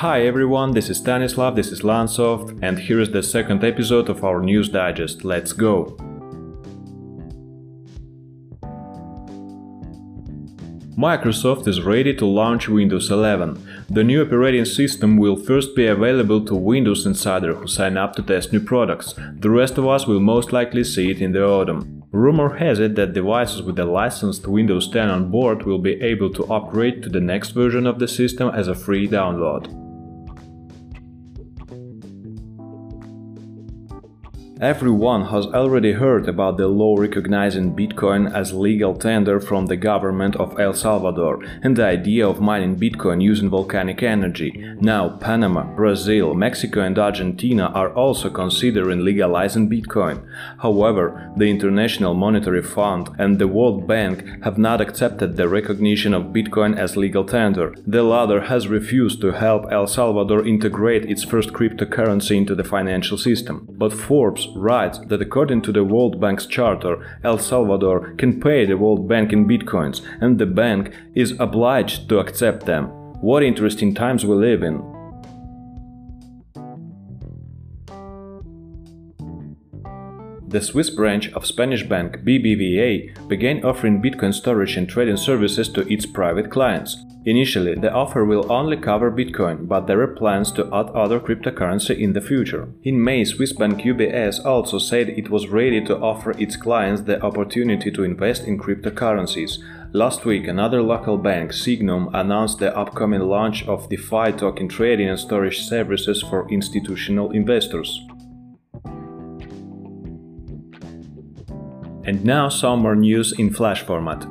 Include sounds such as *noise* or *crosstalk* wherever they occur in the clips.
Hi everyone, this is Stanislav, this is Lansoft, and here is the second episode of our news digest. Let's go! Microsoft is ready to launch Windows 11. The new operating system will first be available to Windows Insider who sign up to test new products. The rest of us will most likely see it in the autumn. Rumor has it that devices with a licensed Windows 10 on board will be able to upgrade to the next version of the system as a free download. Everyone has already heard about the law recognizing Bitcoin as legal tender from the government of El Salvador and the idea of mining Bitcoin using volcanic energy. Now Panama, Brazil, Mexico and Argentina are also considering legalizing Bitcoin. However, the International Monetary Fund and the World Bank have not accepted the recognition of Bitcoin as legal tender. The latter has refused to help El Salvador integrate its first cryptocurrency into the financial system. But Forbes writes that according to the World Bank's charter, El Salvador can pay the World Bank in bitcoins, and the bank is obliged to accept them. What interesting times we live in! The Swiss branch of Spanish bank BBVA began offering Bitcoin storage and trading services to its private clients. Initially, the offer will only cover Bitcoin, but there are plans to add other cryptocurrency in the future. In May, Swiss bank UBS also said it was ready to offer its clients the opportunity to invest in cryptocurrencies. Last week, another local bank, Sygnum, announced the upcoming launch of DeFi token trading and storage services for institutional investors. And now some more news in flash format.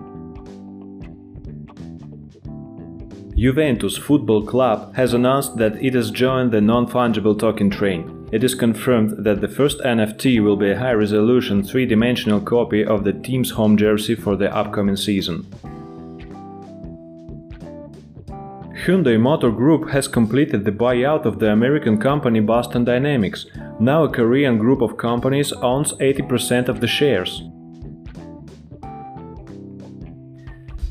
Juventus Football Club has announced that it has joined the non-fungible token train. It is confirmed that the first NFT will be a high-resolution three-dimensional copy of the team's home jersey for the upcoming season. Hyundai Motor Group has completed the buyout of the American company Boston Dynamics. Now a Korean group of companies owns 80% of the shares.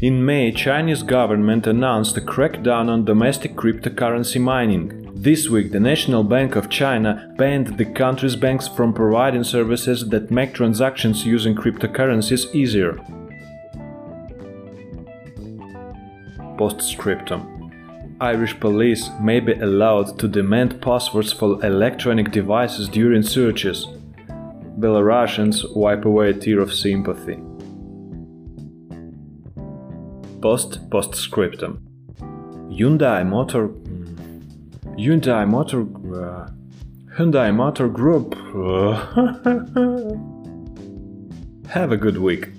In May, Chinese government announced a crackdown on domestic cryptocurrency mining. This week, the National Bank of China banned the country's banks from providing services that make transactions using cryptocurrencies easier. Postscriptum Irish police may be allowed to demand passwords for electronic devices during searches. Belarusians wipe away a tear of sympathy. Post postscriptum. Hyundai Motor Hyundai Motor uh, Hyundai Motor Group. *laughs* Have a good week.